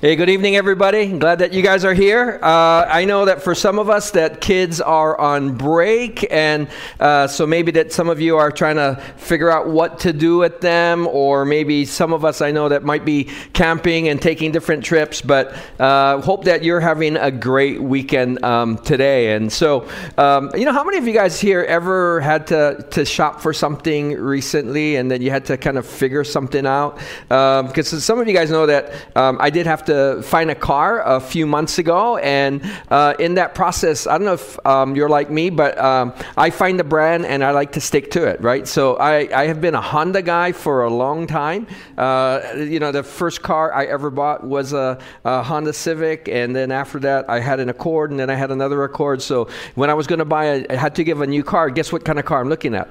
Hey, good evening, everybody. Glad that you guys are here. Uh, I know that for some of us, that kids are on break, and uh, so maybe that some of you are trying to figure out what to do with them, or maybe some of us I know that might be camping and taking different trips. But uh, hope that you're having a great weekend um, today. And so, um, you know, how many of you guys here ever had to to shop for something recently, and then you had to kind of figure something out? Because um, some of you guys know that um, I did have to find a car a few months ago, and uh, in that process, I don't know if um, you're like me, but um, I find a brand and I like to stick to it, right? So I, I have been a Honda guy for a long time. Uh, you know, the first car I ever bought was a, a, Honda Civic, and then after that, I had an Accord, and then I had another Accord. So when I was going to buy, a, I had to give a new car. Guess what kind of car I'm looking at?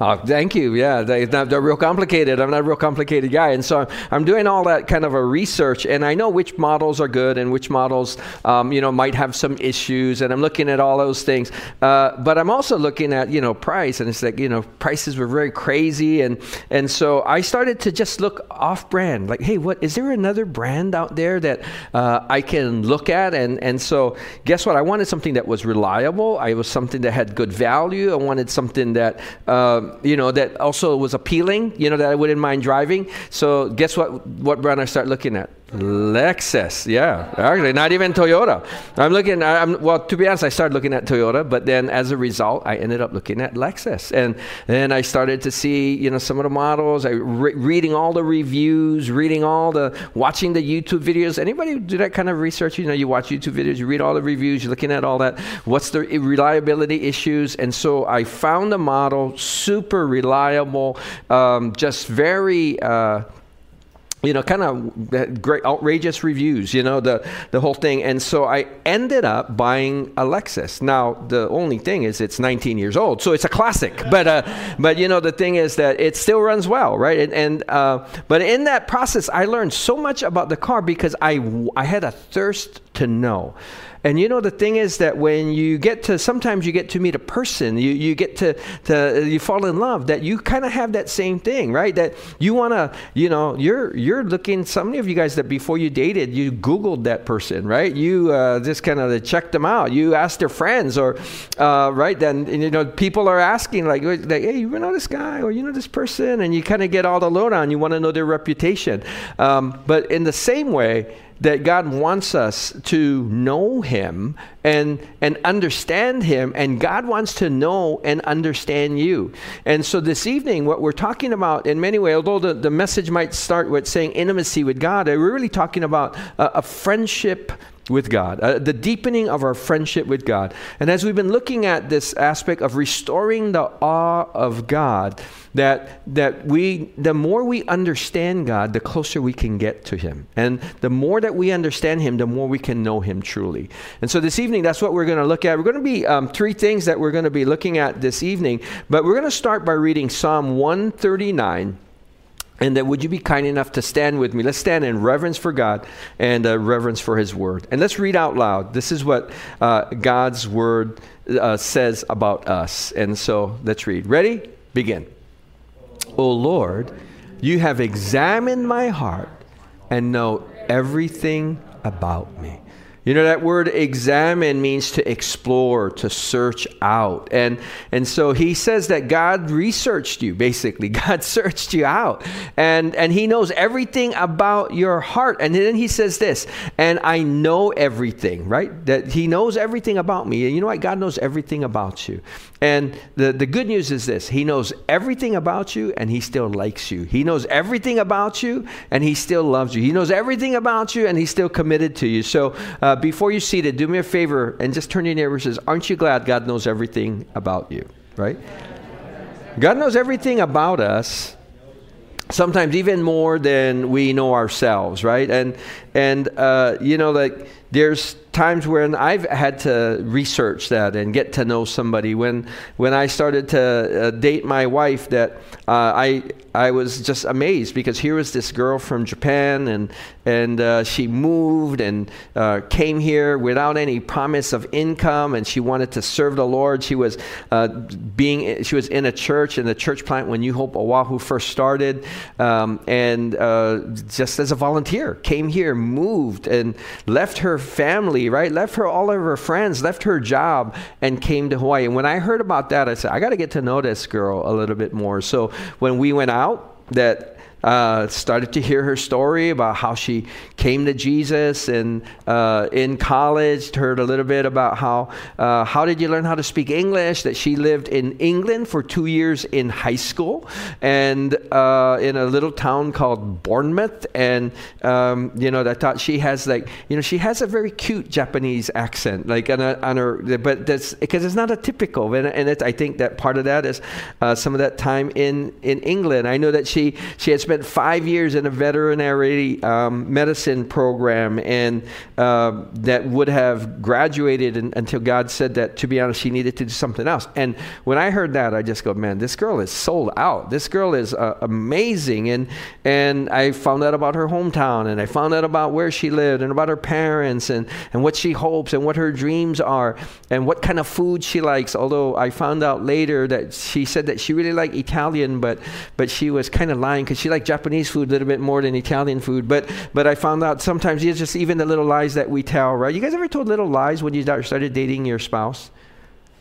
Oh, thank you. Yeah, they, are real complicated. I'm not a real complicated guy. And so I'm doing all that kind of a research, and I know which models are good and which models, um, you know, might have some issues, and I'm looking at all those things. Uh, but I'm also looking at, you know, price, and it's like, you know, prices were very crazy. And, and so I started to just look off brand, like, hey, what, is there another brand out there that uh, I can look at? And, and so guess what? I wanted something that was reliable. I was something that had good value. I wanted something that, uh, Um, you know, that also was appealing, you know, that I wouldn't mind driving. So guess what, what brand I start looking at? Lexus, yeah, actually, not even Toyota. I'm looking. I'm well. To be honest, I started looking at Toyota, but then as a result, I ended up looking at Lexus, and then I started to see, you know, some of the models. I re- reading all the reviews, reading all the, watching the YouTube videos. Anybody do that kind of research? You know, you watch YouTube videos, you read all the reviews, you're looking at all that. What's the reliability issues? And so I found a model super reliable, um, just very. Uh, you know, kind of great outrageous reviews, you know, the, the whole thing. And so I ended up buying a Lexus. Now, the only thing is it's 19 years old, so it's a classic. But, uh, but you know, the thing is that it still runs well, right? And, and uh, but in that process, I learned so much about the car because I, I had a thirst to know. And you know, the thing is that when you get to, sometimes you get to meet a person, you, you get to, to, you fall in love, that you kind of have that same thing, right? That you want to, you know, you're, you're looking, so many of you guys that before you dated, you Googled that person, right? You uh, just kind of checked them out. You asked their friends or, uh, right? Then, you know, people are asking like, like, hey, you know this guy or you know this person? And you kind of get all the lowdown. You want to know their reputation. Um, but in the same way, that God wants us to know Him and, and understand Him, and God wants to know and understand you. And so this evening, what we're talking about in many ways, although the, the message might start with saying intimacy with God, we're really talking about a, a friendship with God, uh, the deepening of our friendship with God. And as we've been looking at this aspect of restoring the awe of God, that that we the more we understand God, the closer we can get to him. And the more that we understand him, the more we can know him truly. And so this evening that's what we're going to look at. We're going to be um, three things that we're going to be looking at this evening, but we're going to start by reading Psalm 139 and that would you be kind enough to stand with me? Let's stand in reverence for God and uh, reverence for His Word. And let's read out loud. This is what uh, God's Word uh, says about us. And so let's read. Ready? Begin. O Lord, you have examined my heart and know everything about me. You know, that word examine means to explore, to search out. And, and so he says that God researched you, basically. God searched you out. And, and he knows everything about your heart. And then he says this, and I know everything, right? That he knows everything about me. And you know what? God knows everything about you. And the, the good news is this He knows everything about you and He still likes you. He knows everything about you and He still loves you. He knows everything about you and He's still committed to you. So uh, Uh, before you see it, do me a favor and just turn to your neighbor and says, Aren't you glad God knows everything about you? Right? God knows everything about us sometimes even more than we know ourselves right and and uh, you know like there's times when I've had to research that and get to know somebody. When when I started to uh, date my wife, that uh, I I was just amazed because here was this girl from Japan and and uh, she moved and uh, came here without any promise of income and she wanted to serve the Lord. She was uh, being she was in a church in the church plant when New Hope Oahu first started um, and just as a volunteer came here, moved and left her family right, left her all of her friends, left her job and came to Hawaii. And when I heard about that, I said I got to get to know this girl a little bit more. So when we went out, that uh, started to hear her story about how she came to Jesus and uh, in college heard a little bit about how uh, how did you learn how to speak English that she lived in England for two years in high school and uh, in a little town called Bournemouth. And um, you know I thought she has like you know she has a very cute Japanese accent like on, a, on her but that's because it's not a typical and, and it, I think that part of that is uh, some of that time in in England. I know that she she has spent five years in a veterinary um, medicine program and uh, that would have graduated in, until God said that, to be honest, she needed to do something else. And when I heard that, I just go, man, this girl is sold out. This girl is uh, amazing. And, and I found out about her hometown and I found out about where she lived and about her parents and, and what she hopes and what her dreams are and what kind of food she likes. Although I found out later that she said that she really liked Italian, but, but she was kind of lying because she liked Japanese food a little bit more than Italian food. But but I found out sometimes it's just even the little lies that we tell, right? You guys ever told little lies when you started dating your spouse?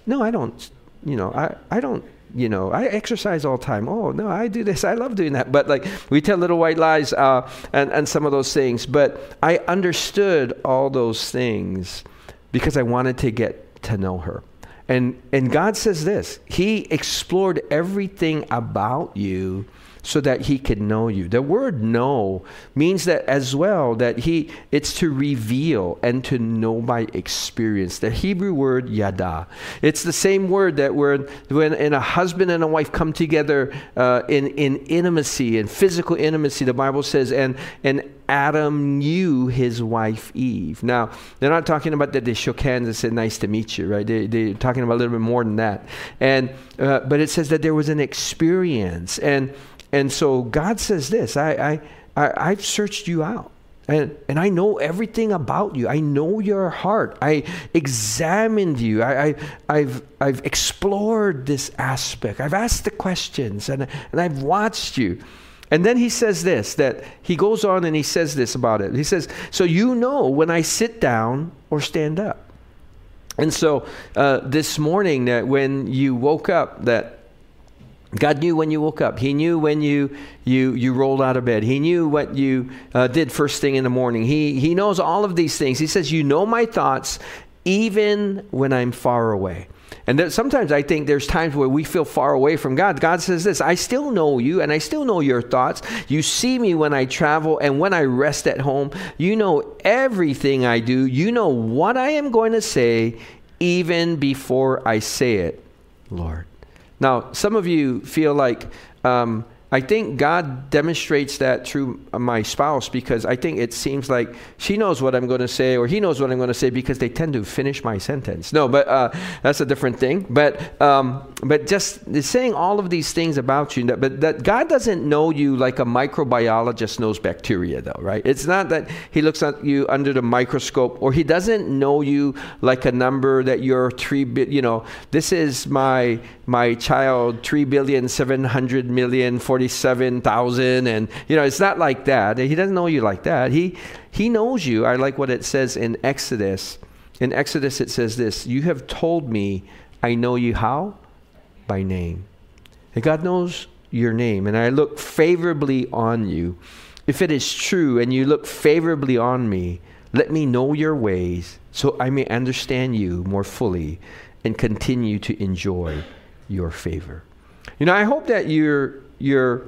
No, I don't. You know, I, I don't you know, I exercise all time. Oh, no, I do this. I love doing that. But like, we tell little white lies uh, and, and some of those things. But I understood all those things because I wanted to get to know her. And, and God says this He explored everything about you so that he could know you. The word know means that as well that he it's to reveal and to know by experience. The Hebrew word yada. It's the same word that when when a husband and a wife come together uh, in in intimacy and physical intimacy, the Bible says and and Adam knew his wife Eve. Now, they're not talking about that they shook hands and said, Nice to meet you, right? They, they're talking about a little bit more than that. And, uh, but it says that there was an experience. And and so God says this I, I, I, have searched you out. And, and I know everything about you. I know your heart. I examined you. I, I, I've, I've explored this aspect. I've asked the questions and, and I've watched you. And then he says this that he goes on and he says this about it. He says, So you know when I sit down or stand up. And so uh, this morning, that when you woke up, that God knew when you woke up. He knew when you, you, you rolled out of bed. He knew what you uh, did first thing in the morning. He, he knows all of these things. He says, You know my thoughts even when I'm far away. And sometimes I think there's times where we feel far away from God. God says this I still know you and I still know your thoughts. You see me when I travel and when I rest at home. You know everything I do. You know what I am going to say even before I say it, Lord. Now, some of you feel like um, I think God demonstrates that through my spouse because I think it seems like she knows what I'm going to say or he knows what I'm going to say because they tend to finish my sentence. No, but uh, that's a different thing. But um, but just saying all of these things about you, but that God doesn't know you like a microbiologist knows bacteria, though, right? It's not that He looks at you under the microscope or He doesn't know you like a number that you're three. You know, this is my my child three billion seven hundred million forty 47,000 and you know it's not like that. He doesn't know you like that. He he knows you. I like what it says in Exodus. In Exodus it says this, you have told me I know you how? By name. And God knows your name and I look favorably on you. If it is true and you look favorably on me, let me know your ways so I may understand you more fully and continue to enjoy your favor. You know, I hope that you're you're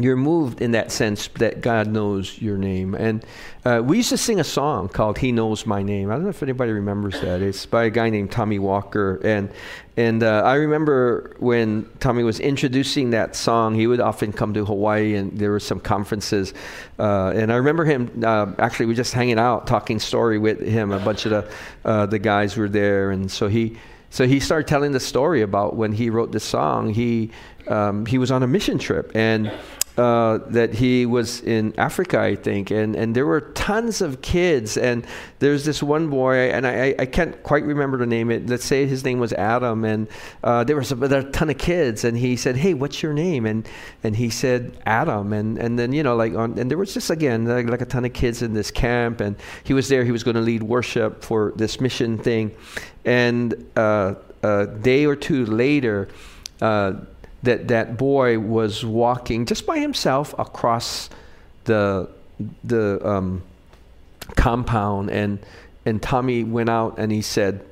you're moved in that sense that God knows your name. And uh, we used to sing a song called "He Knows My Name." I don't know if anybody remembers that. It's by a guy named Tommy Walker, and and uh, I remember when Tommy was introducing that song, he would often come to Hawaii, and there were some conferences. Uh, and I remember him uh, actually, we just hanging out, talking story with him. A bunch of the uh, the guys were there, and so he so he started telling the story about when he wrote this song. He um, he was on a mission trip, and uh, that he was in Africa, I think, and, and there were tons of kids. And there's this one boy, and I, I can't quite remember the name. It let's say his name was Adam, and uh, there was a, there a ton of kids. And he said, "Hey, what's your name?" And and he said Adam, and and then you know like on, and there was just again like, like a ton of kids in this camp, and he was there. He was going to lead worship for this mission thing, and uh, a day or two later. Uh, that that boy was walking just by himself across the the um, compound, and and Tommy went out and he said,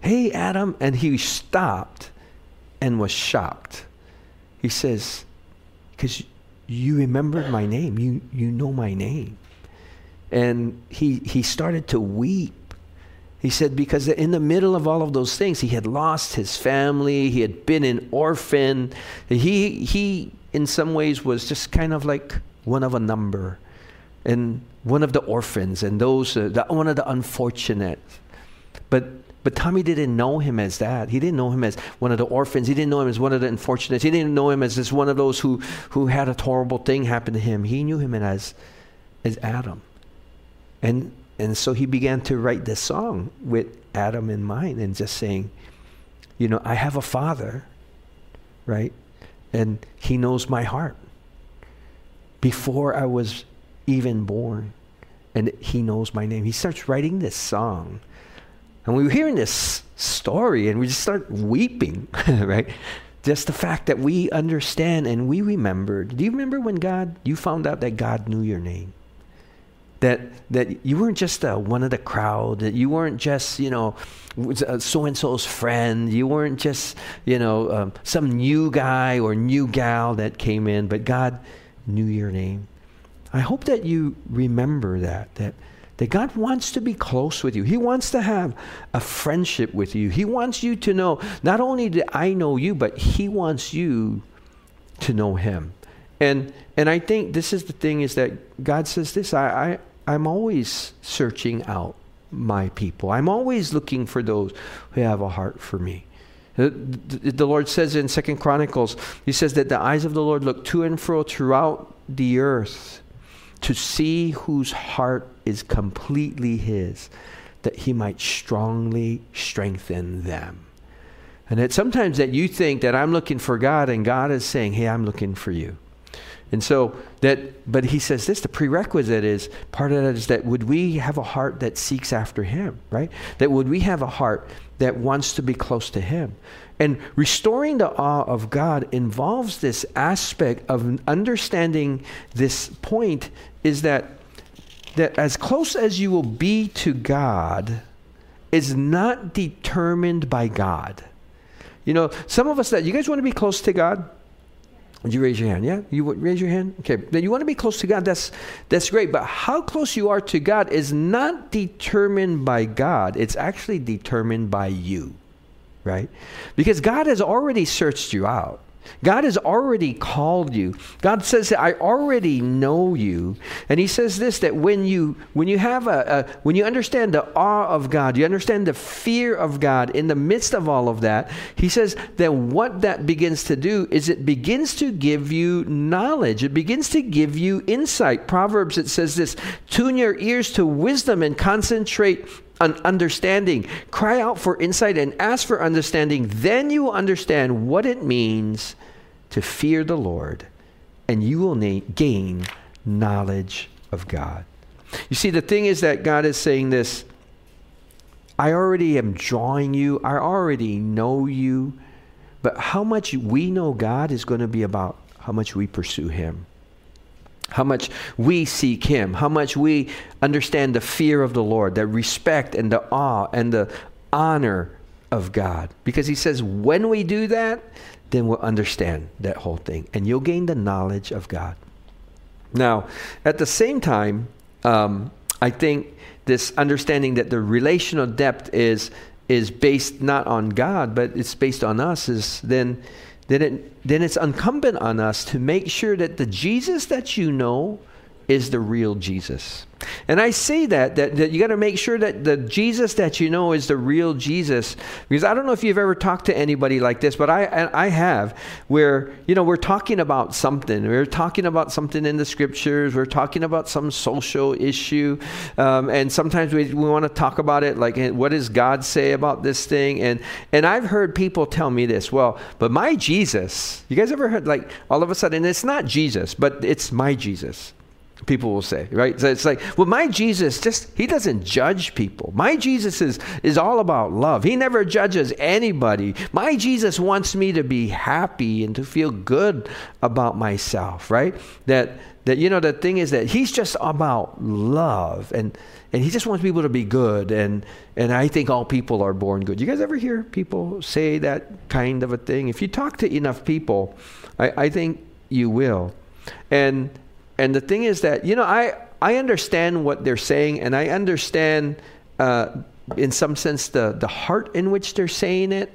"Hey, Adam," and he stopped and was shocked. He says, "Because you remembered my name, you you know my name," and he he started to weep he said, because in the middle of all of those things, he had lost his family, he had been an orphan. He, he in some ways, was just kind of like one of a number and one of the orphans and those, uh, the, one of the unfortunate. But, but Tommy didn't know him as that. He didn't know him as one of the orphans. He didn't know him as one of the unfortunates. He didn't know him as just one of those who, who had a horrible thing happen to him. He knew him as, as Adam. And and so he began to write this song with Adam in mind and just saying, you know, I have a father, right? And he knows my heart. Before I was even born, and he knows my name. He starts writing this song. And we were hearing this story and we just start weeping, right? Just the fact that we understand and we remembered. Do you remember when God, you found out that God knew your name? That that you weren't just uh, one of the crowd that you weren't just you know so and so's friend. You weren't just you know um, some new guy or new gal that came in but god knew your name. I hope that you remember that that that god wants to be close with you. He wants to have a friendship with you. He wants you to know not only do i know you but he wants you to know him and and I think this is the thing is that God says this I, I I'm always searching out my people. I'm always looking for those who have a heart for me. The, the Lord says in Second Chronicles, He says that the eyes of the Lord look to and fro throughout the earth to see whose heart is completely His, that He might strongly strengthen them. And that sometimes that you think that I'm looking for God and God is saying, Hey, I'm looking for you. And so that, but he says this the prerequisite is part of that is that would we have a heart that seeks after him, right? That would we have a heart that wants to be close to him? And restoring the awe of God involves this aspect of understanding this point is that that as close as you will be to God is not determined by God. You know, some of us that you guys want to be close to God? Would you raise your hand? Yeah, you would raise your hand. Okay, now you want to be close to God. That's that's great. But how close you are to God is not determined by God. It's actually determined by you, right? Because God has already searched you out. God has already called you. God says I already know you. And he says this that when you when you have a, a, when you understand the awe of God, you understand the fear of God in the midst of all of that, he says that what that begins to do is it begins to give you knowledge. It begins to give you insight. Proverbs it says this, tune your ears to wisdom and concentrate an understanding. Cry out for insight and ask for understanding. Then you will understand what it means to fear the Lord, and you will na- gain knowledge of God. You see, the thing is that God is saying this I already am drawing you, I already know you, but how much we know God is going to be about how much we pursue Him how much we seek Him, how much we understand the fear of the Lord, the respect and the awe and the honor of God. Because He says, when we do that, then we'll understand that whole thing and you'll gain the knowledge of God. Now, at the same time, um, I think this understanding that the relational depth is is based not on God, but it's based on us, is then then it then it's incumbent on us to make sure that the Jesus that you know is the real Jesus. And I say that, that, that you got to make sure that the Jesus that you know is the real Jesus. Because I don't know if you've ever talked to anybody like this, but I, I have, where, you know, we're talking about something. We're talking about something in the scriptures. We're talking about some social issue. Um, and sometimes we, we want to talk about it, like, what does God say about this thing? And, and I've heard people tell me this, well, but my Jesus, you guys ever heard, like, all of a sudden, it's not Jesus, but it's my Jesus people will say, right? So it's like, well, my Jesus just, he doesn't judge people. My Jesus is, is all about love. He never judges anybody. My Jesus wants me to be happy and to feel good about myself, right? That, that you know, the thing is that he's just about love and, and he just wants people to be good. And, and I think all people are born good. You guys ever hear people say that kind of a thing? If you talk to enough people, I, I think you will. And, and the thing is that, you know, I, I understand what they're saying, and I understand, uh, in some sense, the, the heart in which they're saying it.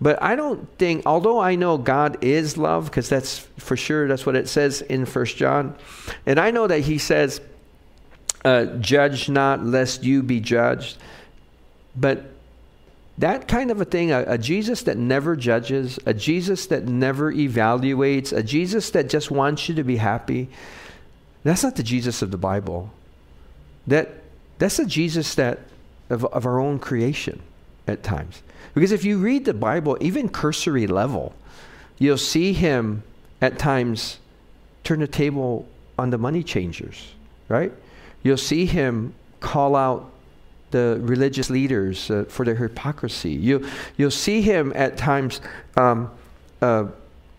But I don't think, although I know God is love, because that's for sure, that's what it says in First John. And I know that he says, uh, judge not lest you be judged. But that kind of a thing, a, a, Jesus that never judges, a Jesus that never evaluates, a Jesus that just wants you to be happy, that's not the Jesus of the Bible. That, that's the Jesus that, of, of our own creation at times. Because if you read the Bible, even cursory level, you'll see him at times turn the table on the money changers, right? You'll see him call out the religious leaders uh, for their hypocrisy. You, you'll see him at times um, uh,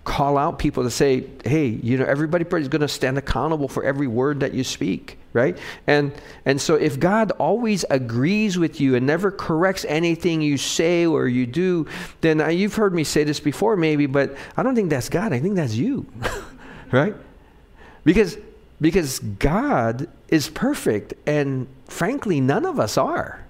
call out people to say, hey, you know, everybody is going to stand accountable for every word that you speak, right? And and so if God always agrees with you and never corrects anything you say or you do, then uh, you've heard me say this before maybe, but I don't think that's God. I think that's you. right? Because because God is perfect and frankly none of us are,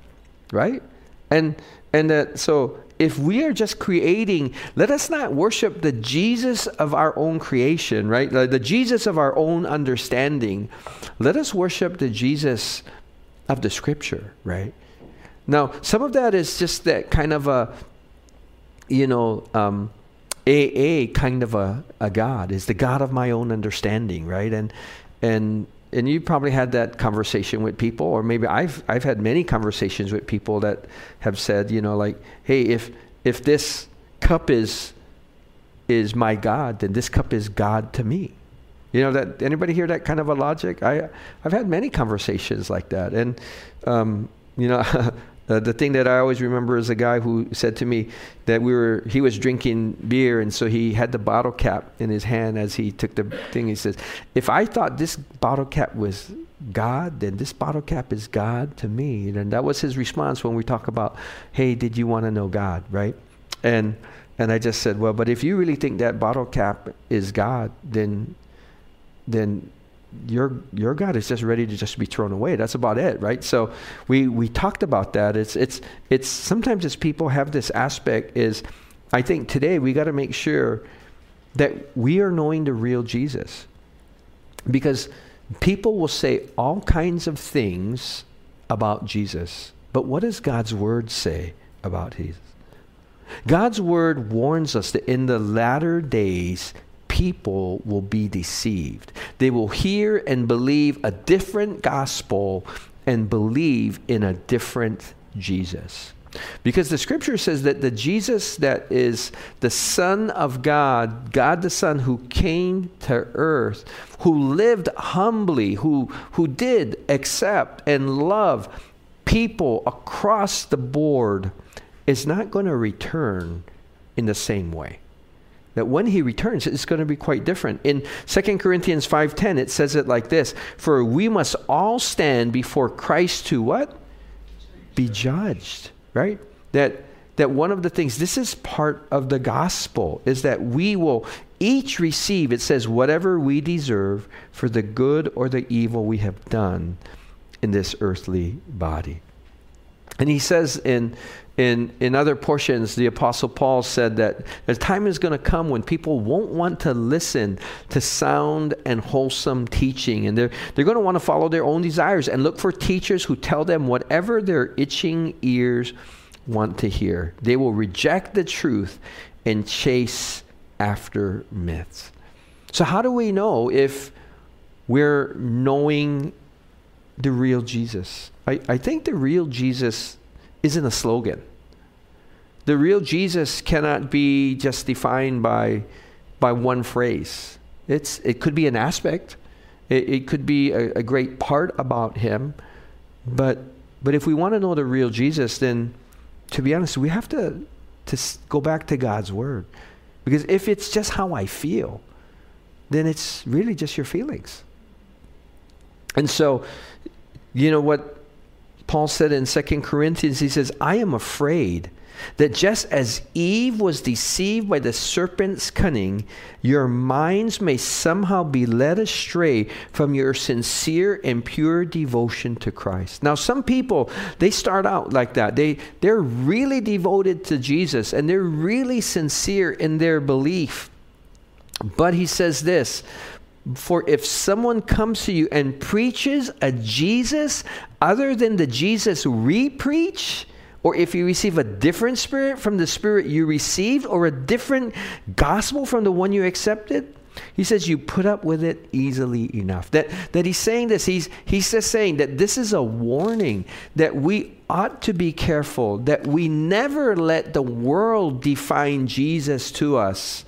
right? And and that so if we are just creating, let us not worship the Jesus of our own creation, right? The, Jesus of our own understanding. Let us worship the Jesus of the scripture, right? Now, some of that is just that kind of a, you know, um, AA kind of a, a God, is the God of my own understanding, right? And, and and you probably had that conversation with people, or maybe I've I've had many conversations with people that have said, you know, like, hey, if if this cup is is my God, then this cup is God to me. You know that anybody hear that kind of a logic? I I've had many conversations like that, and um, you know, Uh, the thing that I always remember is a guy who said to me that we were he was drinking beer and so he had the bottle cap in his hand as he took the thing. He says, "If I thought this bottle cap was God, then this bottle cap is God to me." And that was his response when we talk about, "Hey, did you want to know God?" Right? And and I just said, "Well, but if you really think that bottle cap is God, then then your your God is just ready to just be thrown away. That's about it, right? So we we talked about that. It's it's it's sometimes as people have this aspect is I think today we got to make sure that we are knowing the real Jesus. Because people will say all kinds of things about Jesus. But what does God's word say about Jesus? God's word warns us that in the latter days people will be deceived. They will hear and believe a different gospel and believe in a different Jesus. Because the scripture says that the Jesus that is the Son of God, God the Son, who came to earth, who lived humbly, who, who did accept and love people across the board, is not going to return in the same way that when he returns it's going to be quite different. In 2 corinthians 5.10 it says it like this for we must all stand before christ to what? Be judged right? That that one of the things, this is part of the gospel, is that we will each receive, it says, whatever we deserve for the good or the evil we have done in this earthly body. And he says in, in, in other portions, the Apostle Paul said that the time is going to come when people won't want to listen to sound and wholesome teaching. And they're, they're going to want to follow their own desires and look for teachers who tell them whatever their itching ears want to hear. They will reject the truth and chase after myths. So, how do we know if we're knowing the real Jesus? I, I think the real Jesus isn't a slogan. The real Jesus cannot be just defined by, by one phrase. It's, it could be an aspect, it, it could be a, a great part about him, but, but if we want to know the real Jesus, then to be honest, we have to, to go back to God's Word. Because if it's just how I feel, then it's really just your feelings. And so, you know what Paul said in Second Corinthians? He says, I am afraid that just as Eve was deceived by the serpent's cunning, your minds may somehow be led astray from your sincere and pure devotion to Christ. Now, some people, they start out like that. They, they're really devoted to Jesus and they're really sincere in their belief. But he says this for if someone comes to you and preaches a Jesus other than the Jesus we preach, or if you receive a different spirit from the spirit you received, or a different gospel from the one you accepted, he says you put up with it easily enough. That, that he's saying this, he's, he's just saying that this is a warning that we ought to be careful, that we never let the world define Jesus to us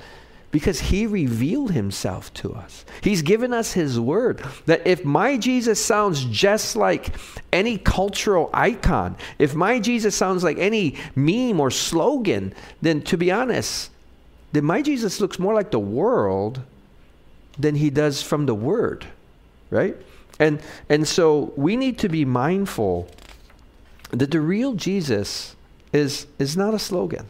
because he revealed himself to us. He's given us his word that if my Jesus sounds just like any cultural icon, if my Jesus sounds like any meme or slogan, then to be honest, then my Jesus looks more like the world than he does from the word, right? And and so we need to be mindful that the real Jesus is is not a slogan.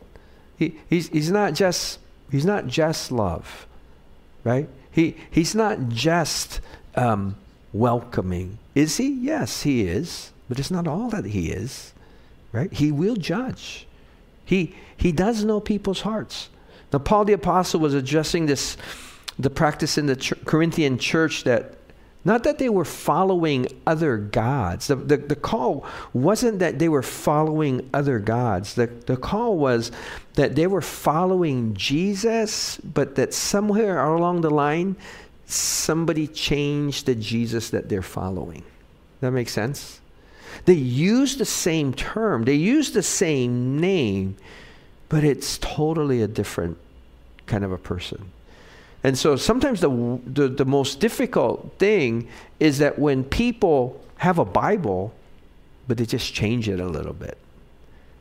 He, he's, he's not just He's not just love, right? He, he's not just um, welcoming. Is he? Yes, he is. But it's not all that he is, right? He will judge. He, he does know people's hearts. Now, Paul the Apostle was addressing this, the practice in the ch- Corinthian church that not that they were following other gods. The, the, the, call wasn't that they were following other gods. The, the call was that they were following Jesus, but that somewhere along the line, somebody changed the Jesus that they're following. That makes sense? They use the same term, they use the same name, but it's totally a different kind of a person. And so sometimes the, the, the, most difficult thing is that when people have a Bible, but they just change it a little bit,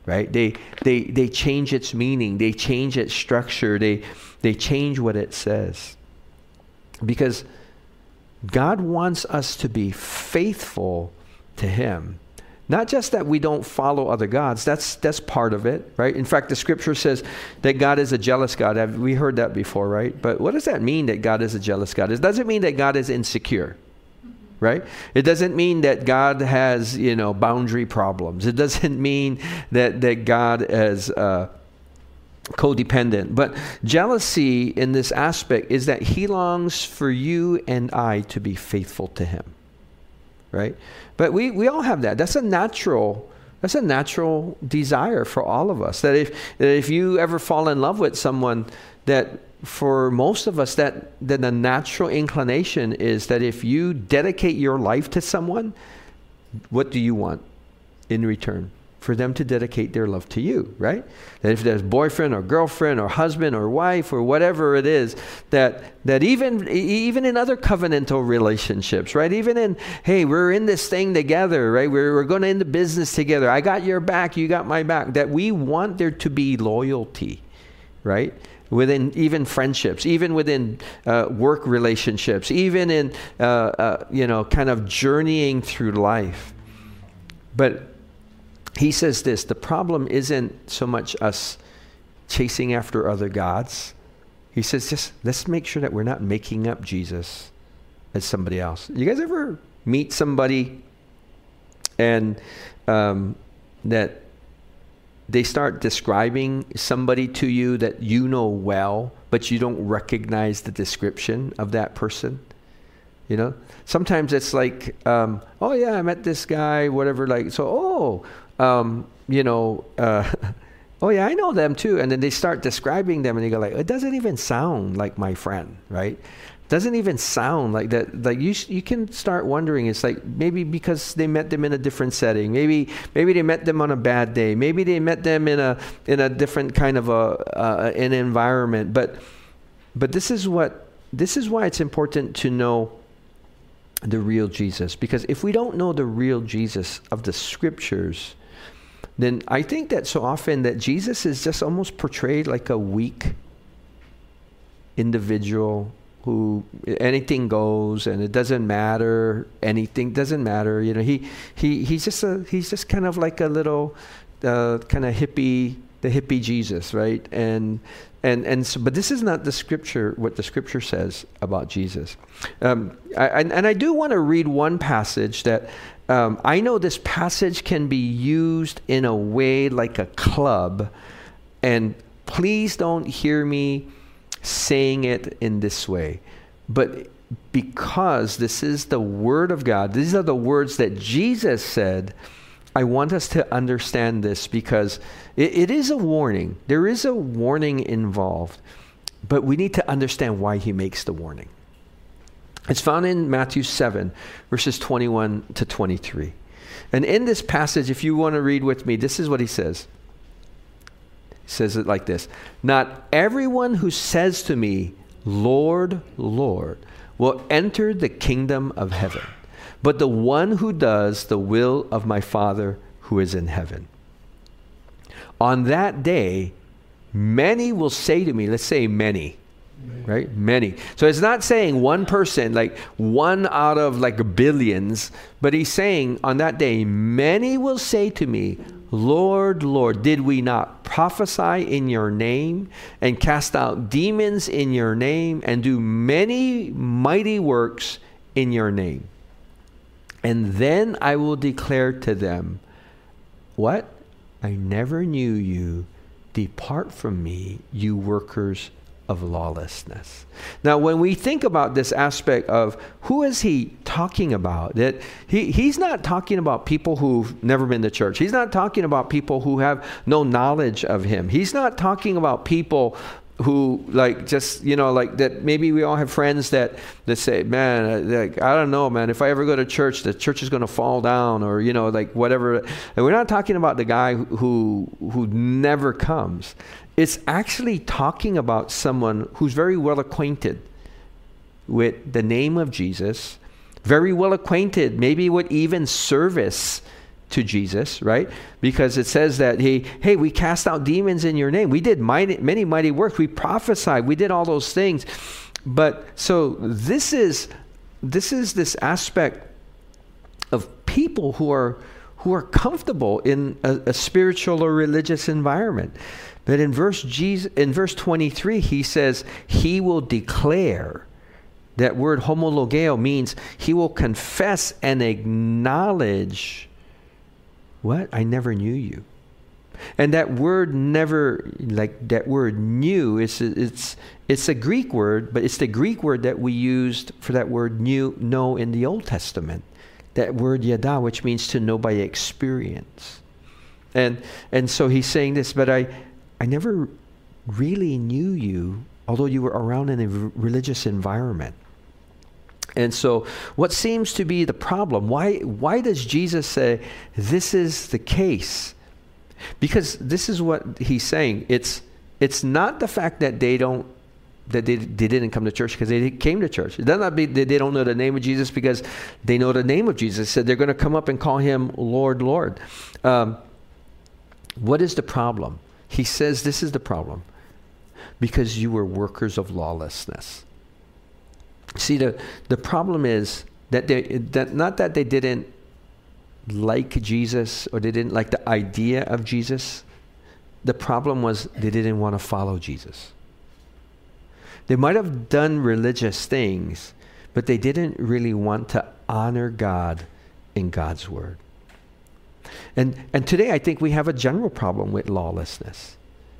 right? They, they, they change its meaning, they change its structure, they, they change what it says. Because God wants us to be faithful to Him. Not just that we don't follow other gods, that's, that's part of it, right? In fact, the scripture says that God is a jealous God. Have we heard that before, right? But what does that mean that God is a jealous God? It doesn't mean that God is insecure, right? It doesn't mean that God has, you know, boundary problems. It doesn't mean that, that God is uh, codependent. But jealousy in this aspect is that he longs for you and I to be faithful to him right? But we, we all have that. That's a natural that's a natural desire for all of us. That if that if you ever fall in love with someone, that for most of us that that the natural inclination is that if you dedicate your life to someone, what do you want in return? For them to dedicate their love to you, right? That if there's boyfriend or girlfriend or husband or wife or whatever it is, that that even even in other covenantal relationships, right? Even in hey, we're in this thing together, right? We're we're going into business together. I got your back, you got my back. That we want there to be loyalty, right? within even friendships, even within uh, work relationships, even in uh, uh, you know kind of journeying through life. But he says this the problem isn't so much us chasing after other gods. He says, just let's make sure that we're not making up Jesus as somebody else. You guys ever meet somebody and um, that they start describing somebody to you that you know well, but you don't recognize the description of that person? You know, sometimes it's like, um, oh yeah, I met this guy, whatever. Like, so oh, um, you know, uh, oh yeah, I know them too. And then they start describing them, and you go like, it doesn't even sound like my friend, right? Doesn't even sound like that. Like you, you can start wondering. It's like maybe because they met them in a different setting. Maybe, maybe they met them on a bad day. Maybe they met them in a in a different kind of a uh, an environment. But, but this is what this is why it's important to know the real Jesus. Because if we don't know the real Jesus of the scriptures, then I think that so often that Jesus is just almost portrayed like a weak individual who anything goes and it doesn't matter anything doesn't matter you know he he he's just a he's just kind of like a little uh, kind of hippie the hippie Jesus right? And and and so, but this is not the scripture what the scripture says about Jesus. Um, I, and I do want to read one passage that um, I know this passage can be used in a way like a club and please don't hear me saying it in this way. But because this is the Word of God, these are the words that Jesus said, I want us to understand this because it, it is a warning. There is a warning involved, but we need to understand why he makes the warning. It's found in Matthew 7, verses 21 to 23. And in this passage, if you want to read with me, this is what he says He says it like this Not everyone who says to me, Lord, Lord, will enter the kingdom of heaven, but the one who does the will of my Father who is in heaven. On that day, many will say to me, let's say many, right? Many. So it's not saying one person, like one out of like billions, but he's saying on that day, many will say to me, Lord, Lord, did we not prophesy in your name and cast out demons in your name and do many mighty works in your name? And then I will declare to them, What? I never knew you. Depart from me, you workers of lawlessness. Now, when we think about this aspect of who is he talking about, that he, he's not talking about people who've never been to church. He's not talking about people who have no knowledge of him. He's not talking about people who like just you know like that maybe we all have friends that that say man like i don't know man if i ever go to church the church is going to fall down or you know like whatever and we're not talking about the guy who who never comes it's actually talking about someone who's very well acquainted with the name of Jesus, very well acquainted, maybe with even service to Jesus, right? Because it says that he, hey, we cast out demons in your name. We did mighty, many mighty works. We prophesied. We did all those things. But so this is this is this aspect of people who are who are comfortable in a, a spiritual or religious environment. But in verse, Jesus, in verse 23, he says, He will declare. That word homologeo means he will confess and acknowledge what? I never knew you. And that word never, like that word knew, it's, it's, it's a Greek word, but it's the Greek word that we used for that word new know in the Old Testament. That word yada, which means to know by experience. And, and so he's saying this, but I, I never really knew you, although you were around in a religious environment. And so, what seems to be the problem? Why, why does Jesus say this is the case? Because this is what he's saying. It's, it's not the fact that they don't that they, they didn't come to church because they came to church. It does not be that they don't know the name of Jesus because they know the name of Jesus. Said they're going to come up and call him Lord, Lord. Um, what is the problem? He says this is the problem because you were workers of lawlessness. See, the, the problem is that they, that not that they didn't like Jesus or they didn't like the idea of Jesus. The problem was they didn't want to follow Jesus. They might have done religious things, but they didn't really want to honor God in God's word. And, and today I think we have a general problem with lawlessness.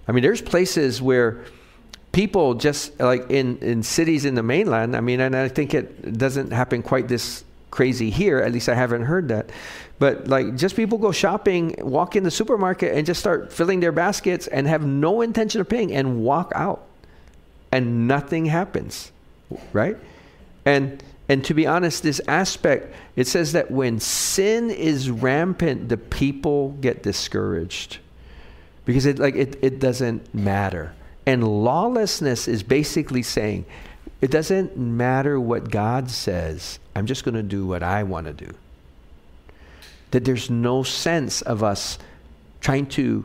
I mean, there's places where people just like in, in cities in the mainland, I mean, and I think it doesn't happen quite this crazy here, at least I haven't heard that. But like just people go shopping, walk in the supermarket and just start filling their baskets and have no intention of paying and walk out. And nothing happens. Right? And and to be honest, this aspect, it says that when sin is rampant, the people get discouraged. Because it like it, it doesn't matter. And lawlessness is basically saying, it doesn't matter what God says, I'm just going to do what I want to do. That there's no sense of us trying to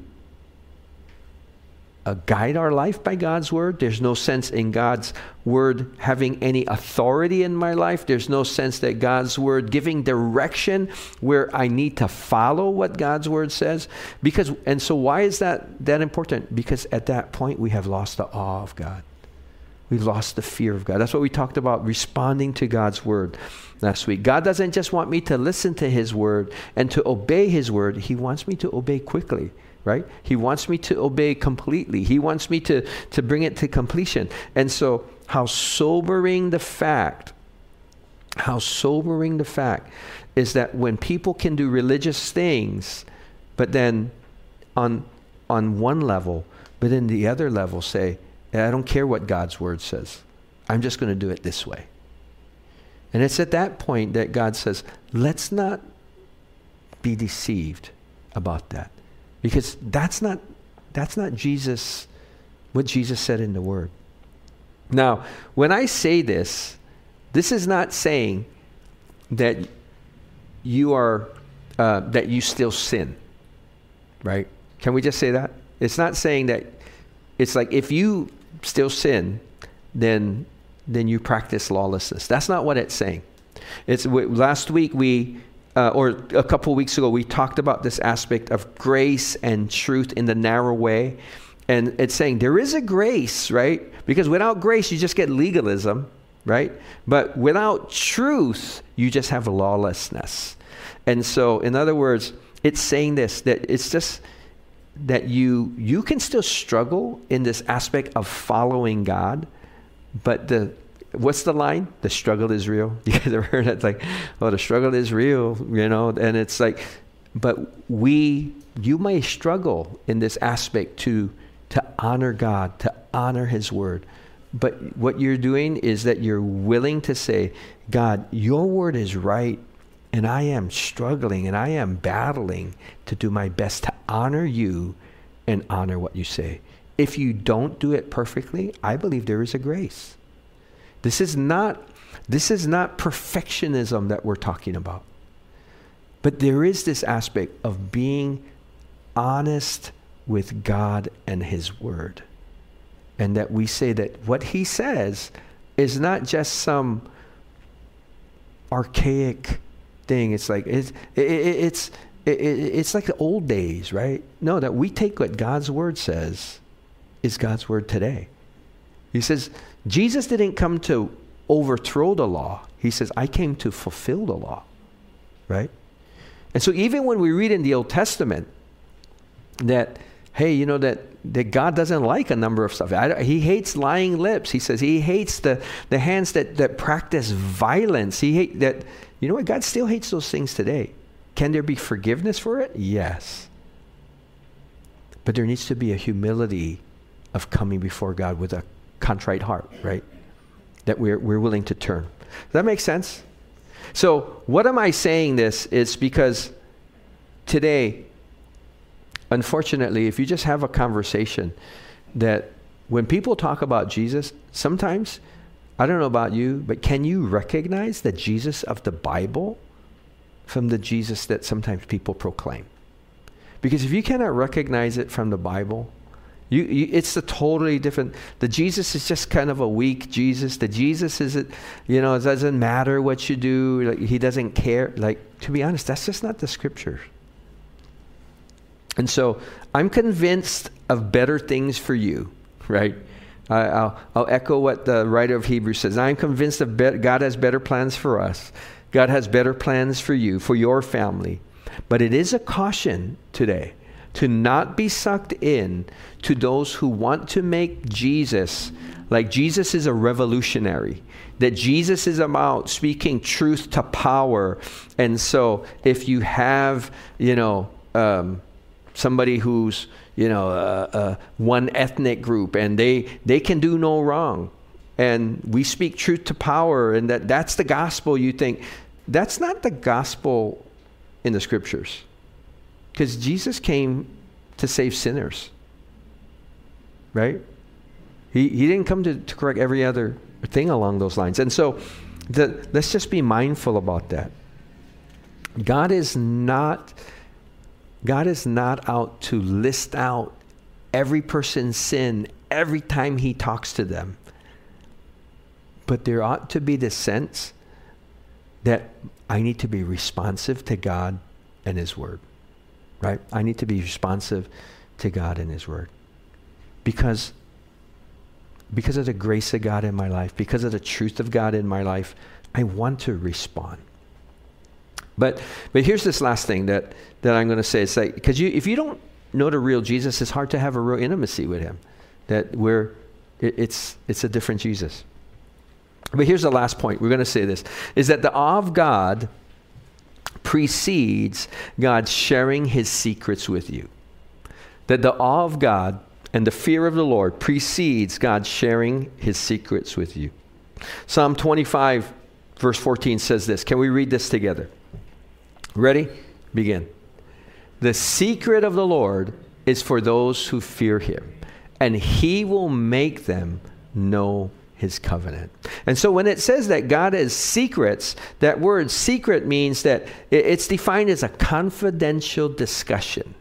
uh, guide our life by God's word. There's no sense in God's word having any authority in my life. There's no sense that God's word giving direction where I need to follow what God's word says. Because and so why is that that important? Because at that point we have lost the awe of God. We've lost the fear of God. That's what we talked about responding to God's word last week. God doesn't just want me to listen to his word and to obey his word, he wants me to obey quickly right? He wants me to obey completely. He wants me to, to bring it to completion. And so, how sobering the fact, how sobering the fact is that when people can do religious things, but then on, on one level, but in the other level say, I don't care what God's word says. I'm just going to do it this way. And it's at that point that God says, let's not be deceived about that. Because that's not, that's not Jesus, what Jesus said in the Word. Now, when I say this, this is not saying that you are, uh, that you still sin, right? Can we just say that? It's not saying that, it's like if you still sin, then, then you practice lawlessness. That's not what it's saying. It's last week we uh, or a couple weeks ago, we talked about this aspect of grace and truth in the narrow way. And it's saying there is a grace, right? Because without grace, you just get legalism, right? But without truth, you just have lawlessness. And so, in other words, it's saying this that it's just that you you can still struggle in this aspect of following God, but the what's the line? The struggle is real. You guys ever heard that? It's like, oh, the struggle is real, you know? And it's like, but we, you may struggle in this aspect to, to honor God, to honor His word. But what you're doing is that you're willing to say, God, your word is right, and I am struggling and I am battling to do my best to honor you and honor what you say. If you don't do it perfectly, I believe there is a grace. This is not this is not perfectionism that we're talking about. But there is this aspect of being honest with God and his word. And that we say that what he says is not just some archaic thing. It's like it's it, it, it's it, it's like the old days, right? No, that we take what God's word says is God's word today. He says, Jesus didn't come to overthrow the law. He says, I came to fulfill the law. Right? And so even when we read in the Old Testament that, hey, you know, that, that God doesn't like a number of stuff. I, he hates lying lips. He says he hates the, the hands that, that practice violence. He hate that, you know what? God still hates those things today. Can there be forgiveness for it? Yes. But there needs to be a humility of coming before God with a contrite heart, right? That we're, we're willing to turn. Does that make sense? So, what am I saying this is because today, unfortunately, if you just have a conversation that when people talk about Jesus, sometimes, I don't know about you, but can you recognize the Jesus of the Bible from the Jesus that sometimes people proclaim? Because if you cannot recognize it from the Bible, You, you, it's a totally different. The Jesus is just kind of a weak Jesus. The Jesus is, it, you know, it doesn't matter what you do. Like, he doesn't care. Like to be honest, that's just not the scripture. And so I'm convinced of better things for you, right? I, will I'll echo what the writer of Hebrews says. I'm convinced of be- God has better plans for us. God has better plans for you, for your family. But it is a caution today to not be sucked in to those who want to make Jesus like Jesus is a revolutionary, that Jesus is about speaking truth to power. And so if you have, you know, um, somebody who's, you know, uh, uh, one ethnic group and they, they can do no wrong, and we speak truth to power, and that, that's the gospel, you think, that's not the gospel in the scriptures. Because Jesus came to save sinners. Right? He, he didn't come to, to correct every other thing along those lines. And so the, let's just be mindful about that. God is not God is not out to list out every person's sin every time he talks to them. But there ought to be the sense that I need to be responsive to God and his word right? I need to be responsive to God and His Word. Because, because of the grace of God in my life, because of the truth of God in my life, I want to respond. But, but here's this last thing that, that I'm going to say. It's like, because you, if you don't know the real Jesus, it's hard to have a real intimacy with Him. That we're, it, it's, it's a different Jesus. But here's the last point. We're going to say this is that the awe of God precedes God sharing his secrets with you. That the awe of God and the fear of the Lord precedes God sharing his secrets with you. Psalm 25, verse 14 says this. Can we read this together? Ready? Begin. The secret of the Lord is for those who fear him, and he will make them know his covenant. And so when it says that God has secrets, that word secret means that it's defined as a confidential discussion.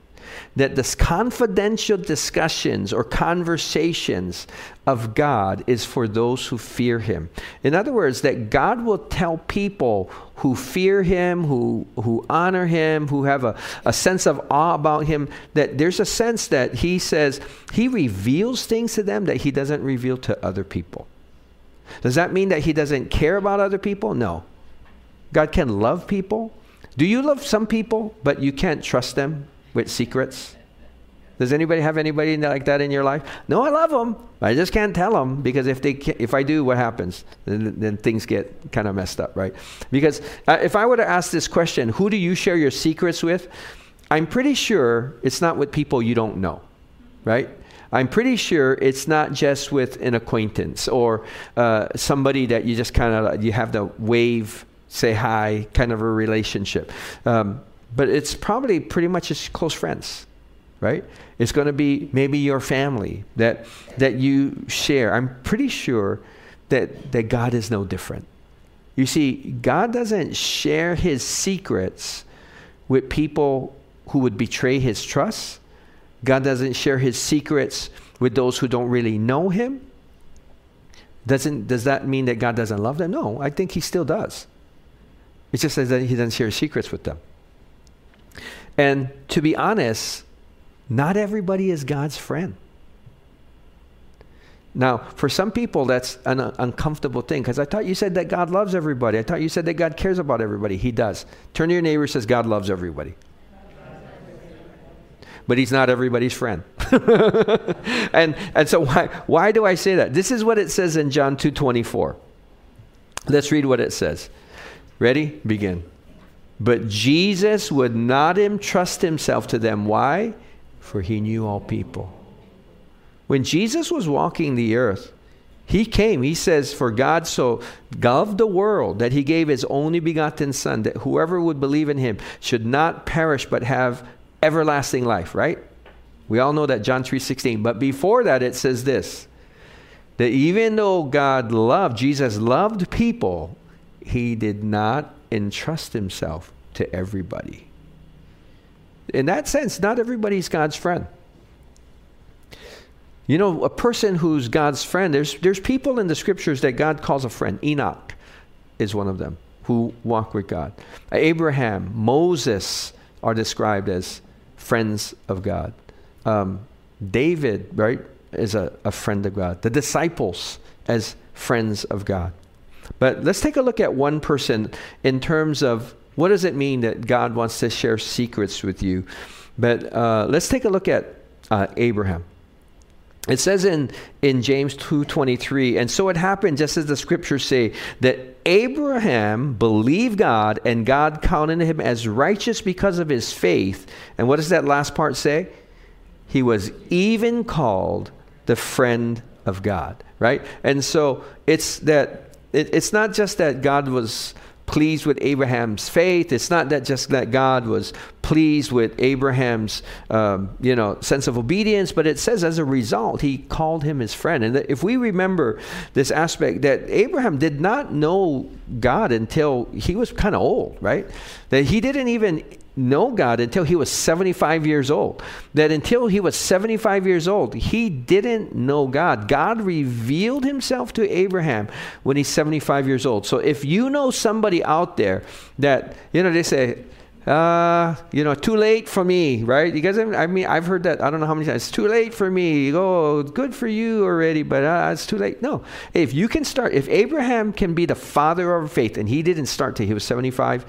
That this confidential discussions or conversations of God is for those who fear him. In other words, that God will tell people who fear him, who, who honor him, who have a, a sense of awe about him, that there's a sense that he says he reveals things to them that he doesn't reveal to other people. Does that mean that he doesn't care about other people? No. God can love people. Do you love some people, but you can't trust them with secrets? Does anybody have anybody like that in your life? No, I love them. I just can't tell them because if they if I do, what happens? Then, then things get kind of messed up, right? Because uh, if I were to ask this question, who do you share your secrets with? I'm pretty sure it's not with people you don't know, right? I'm pretty sure it's not just with an acquaintance or uh, somebody that you just kind of you have to wave, say hi, kind of a relationship. Um, but it's probably pretty much just close friends, right? It's going to be maybe your family that that you share. I'm pretty sure that that God is no different. You see, God doesn't share His secrets with people who would betray His trust God doesn't share his secrets with those who don't really know him. Doesn't, does that mean that God doesn't love them? No, I think he still does. It just says that he doesn't share secrets with them. And to be honest, not everybody is God's friend. Now, for some people, that's an uncomfortable thing because I thought you said that God loves everybody. I thought you said that God cares about everybody. He does. Turn to your neighbor says God loves everybody but he's not everybody's friend. and, and so why, why do I say that? This is what it says in John 2.24. Let's read what it says. Ready? Begin. But Jesus would not entrust himself to them. Why? For he knew all people. When Jesus was walking the earth, he came, he says, For God so loved the world that he gave his only begotten Son, that whoever would believe in him should not perish but have everlasting life, right? We all know that John 3:16. But before that it says this that even though God loved, Jesus loved people, he did not entrust himself to everybody. In that sense, not everybody's God's friend. You know, a person who's God's friend, there's, there's people in the scriptures that God calls a friend. Enoch is one of them who walk with God. Abraham, Moses are described as friends of God. Um, David, right, is a, a friend of God. The disciples as friends of God. But let's take a look at one person in terms of what does it mean that God wants to share secrets with you. But uh, let's take a look at uh, Abraham. It says in, in James 2.23, and so it happened just as the scriptures say, that Abraham believed God and God counted him as righteous because of his faith. And what does that last part say? He was even called the friend of God, right? And so it's that, it, it's not just that God was pleased with Abraham's faith. It's not that just that God was pleased with Abraham's, um, you know, sense of obedience, but it says as a result, he called him his friend. And if we remember this aspect that Abraham did not know God until he was kind of old, right? That he didn't even know God until he was 75 years old. That until he was 75 years old, he didn't know God. God revealed himself to Abraham when he's 75 years old. So if you know somebody out there that, you know, they say, uh, you know, too late for me, right? You guys, I mean, I've heard that. I don't know how many times. It's too late for me. Oh, good for you already, but uh, it's too late. No, if you can start, if Abraham can be the father of faith, and he didn't start till he was seventy-five,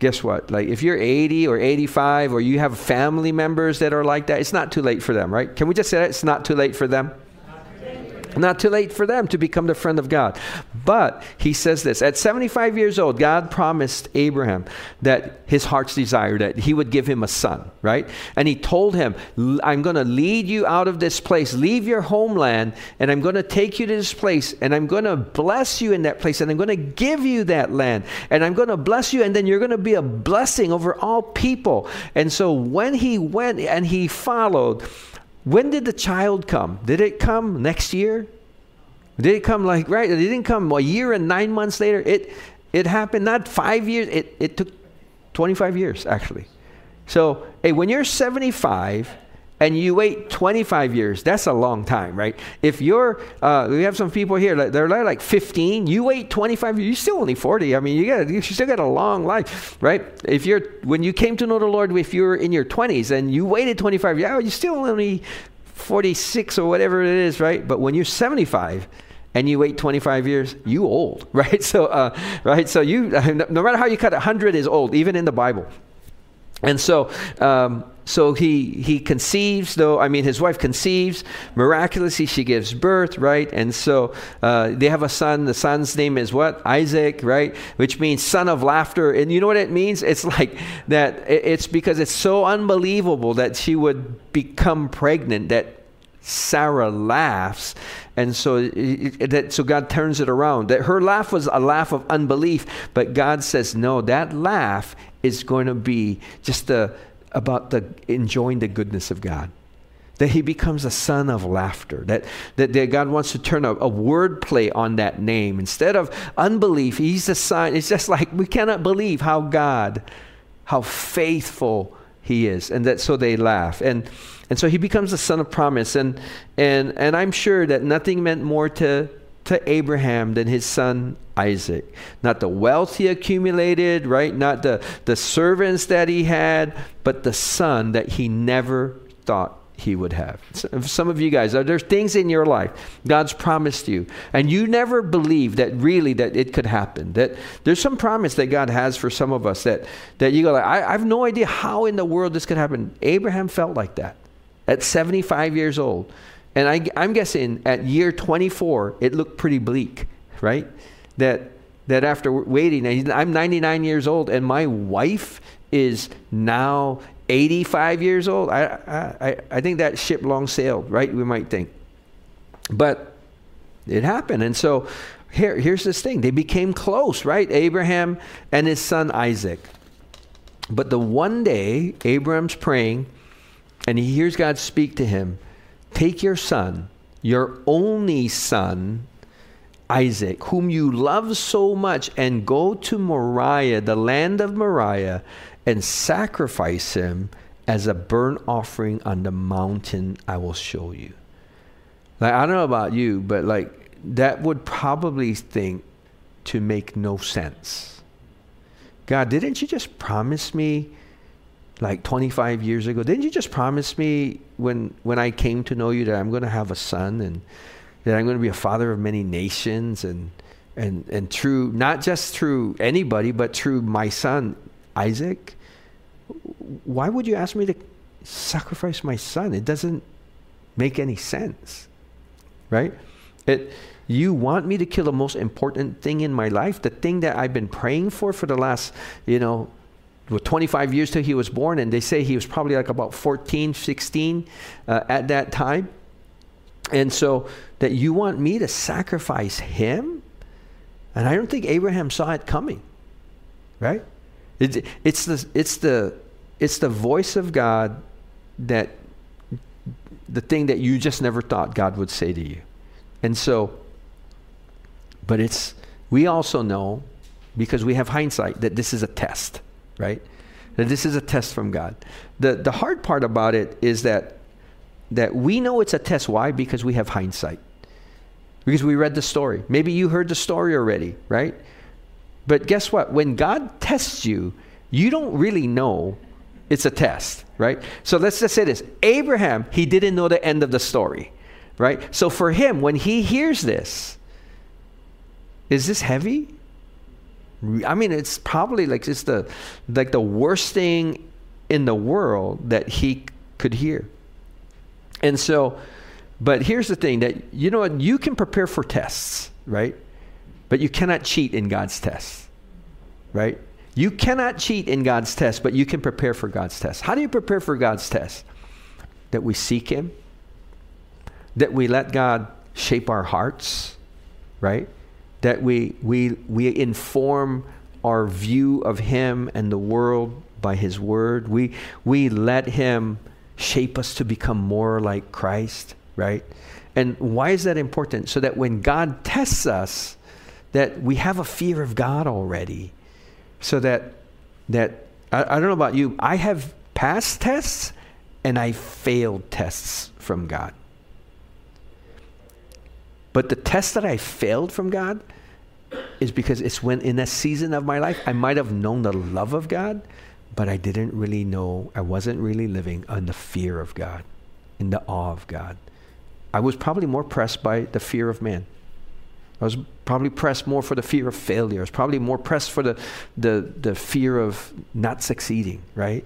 guess what? Like, if you're eighty or eighty-five, or you have family members that are like that, it's not too late for them, right? Can we just say that it's not too late for them? Not too late for them to become the friend of God. But he says this at 75 years old, God promised Abraham that his heart's desire, that he would give him a son, right? And he told him, I'm going to lead you out of this place, leave your homeland, and I'm going to take you to this place, and I'm going to bless you in that place, and I'm going to give you that land, and I'm going to bless you, and then you're going to be a blessing over all people. And so when he went and he followed, when did the child come? Did it come next year? Did it come like right? It didn't come a year and nine months later. It it happened not five years. It it took twenty five years actually. So hey, when you're seventy five and you wait 25 years, that's a long time, right? If you're, uh, we have some people here, they're like 15, you wait 25 years, you're still only 40. I mean, you got, you still got a long life, right? If you're, when you came to know the Lord, if you're in your 20s and you waited 25 years, oh, you're still only 46 or whatever it is, right? But when you're 75, and you wait 25 years, you old, right? So, uh, right? So you, no matter how you cut it, 100 is old, even in the Bible. And so, um, so he he conceives, though. I mean, his wife conceives miraculously. She gives birth, right? And so uh, they have a son. The son's name is what? Isaac, right? Which means son of laughter. And you know what it means? It's like that. It's because it's so unbelievable that she would become pregnant that Sarah laughs, and so that so God turns it around. That her laugh was a laugh of unbelief, but God says no. That laugh is going to be just the, about the enjoying the goodness of God. That he becomes a son of laughter. That, that, that God wants to turn a, a word play on that name. Instead of unbelief, he's a sign. It's just like we cannot believe how God, how faithful he is. And that so they laugh. And and so he becomes a son of promise. And and and I'm sure that nothing meant more to to Abraham than his son Isaac. Not the wealth he accumulated, right? Not the, the servants that he had, but the son that he never thought he would have. Some of you guys, are there's things in your life God's promised you, and you never believed that really that it could happen. That there's some promise that God has for some of us that that you go like, I, I have no idea how in the world this could happen. Abraham felt like that at 75 years old. And I, I'm guessing at year 24, it looked pretty bleak, right? That, that after waiting, I'm 99 years old, and my wife is now 85 years old. I, I, I think that ship long sailed, right? We might think. But it happened. And so here, here's this thing they became close, right? Abraham and his son Isaac. But the one day, Abraham's praying, and he hears God speak to him Take your son, your only son, Isaac, whom you love so much, and go to Moriah, the land of Moriah, and sacrifice him as a burnt offering on the mountain I will show you. Like I don't know about you, but like that would probably think to make no sense. God, didn't you just promise me like 25 years ago? Didn't you just promise me when when I came to know you that I'm going to have a son and that I'm going to be a father of many nations and and and through not just through anybody but through my son Isaac? Why would you ask me to sacrifice my son? It doesn't make any sense. Right? It you want me to kill the most important thing in my life, the thing that I've been praying for for the last, you know, 25 years till he was born, and they say he was probably like about 14, 16 uh, at that time. And so that you want me to sacrifice him? And I don't think Abraham saw it coming, right? It, it's, the, it's, the, it's the voice of God that the thing that you just never thought God would say to you. And so but it's, we also know, because we have hindsight, that this is a test, right? That this is a test from God. The, the hard part about it is that, that we know it's a test. Why? Because we have hindsight. Because we read the story. Maybe you heard the story already, right? But guess what? When God tests you, you don't really know it's a test, right? So let's just say this Abraham, he didn't know the end of the story, right? So for him, when he hears this, is this heavy? I mean, it's probably like just the like the worst thing in the world that he could hear. And so, but here's the thing that you know what you can prepare for tests, right? But you cannot cheat in God's tests, right? You cannot cheat in God's test, but you can prepare for God's test. How do you prepare for God's test? That we seek Him, that we let God shape our hearts, right? That we, we, we inform our view of Him and the world by His Word. We, we let Him shape us to become more like Christ, right? And why is that important? So that when God tests us, that we have a fear of God already. So that, that I, I don't know about you, I have passed tests and I failed tests from God. But the test that I failed from God is because it's when in a season of my life I might have known the love of God, but I didn't really know, I wasn't really living in the fear of God, in the awe of God. I was probably more pressed by the fear of man. I was probably pressed more for the fear of failure. I was probably more pressed for the, the, the fear of not succeeding, right?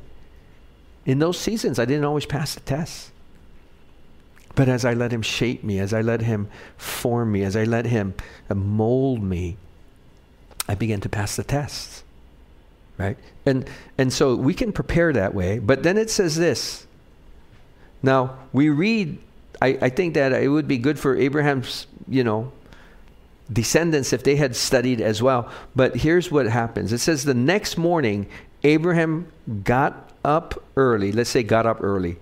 In those seasons, I didn't always pass the test. But as I let Him shape me, as I let Him form me, as I let Him mold me, I began to pass the tests. Right? And, and so we can prepare that way. But then it says this. Now, we read, I, I think that it would be good for Abraham's, you know, descendants if they had studied as well. But here's what happens it says the next morning, Abraham got up early. Let's say got up early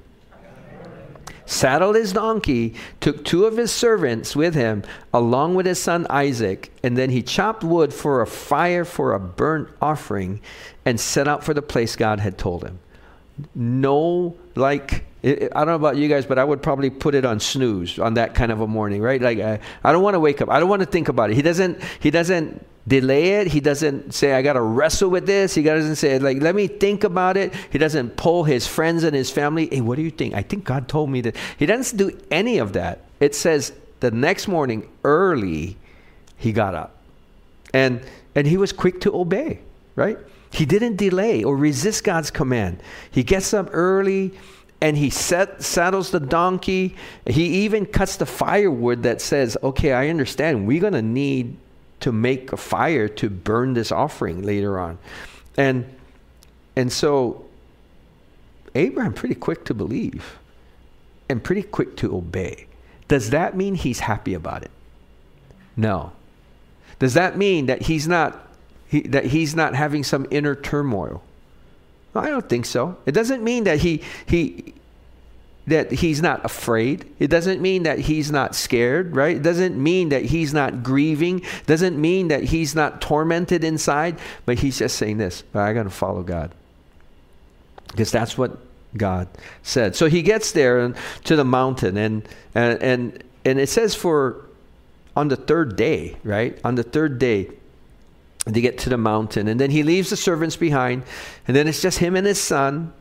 saddled his donkey, took two of his servants with him, along with his son Isaac, and then he chopped wood for a fire for a burnt offering and set out for the place God had told him. No, like, I don't know about you guys, but I would probably put it on snooze on that kind of a morning, right? Like, I, I don't want to wake up. I don't want to think about it. He doesn't, he doesn't delay it. He doesn't say, I got to wrestle with this. He doesn't say, like, let me think about it. He doesn't pull his friends and his family. Hey, what do you think? I think God told me that. He doesn't do any of that. It says the next morning, early, he got up. And, and he was quick to obey, right? He didn't delay or resist God's command. He gets up early and he set, saddles the donkey. He even cuts the firewood that says, okay, I understand. We're going to need to make a fire to burn this offering later on. And and so Abraham pretty quick to believe and pretty quick to obey. Does that mean he's happy about it? No. Does that mean that he's not he, that he's not having some inner turmoil? I don't think so. It doesn't mean that he he that he's not afraid. It doesn't mean that he's not scared, right? It doesn't mean that he's not grieving. It doesn't mean that he's not tormented inside, but he's just saying this, I got to follow God. Because that's what God said. So he gets there and, to the mountain and, and, and and it says for on the third day, right? On the third day, they get to the mountain, and then he leaves the servants behind, and then it's just him and his son,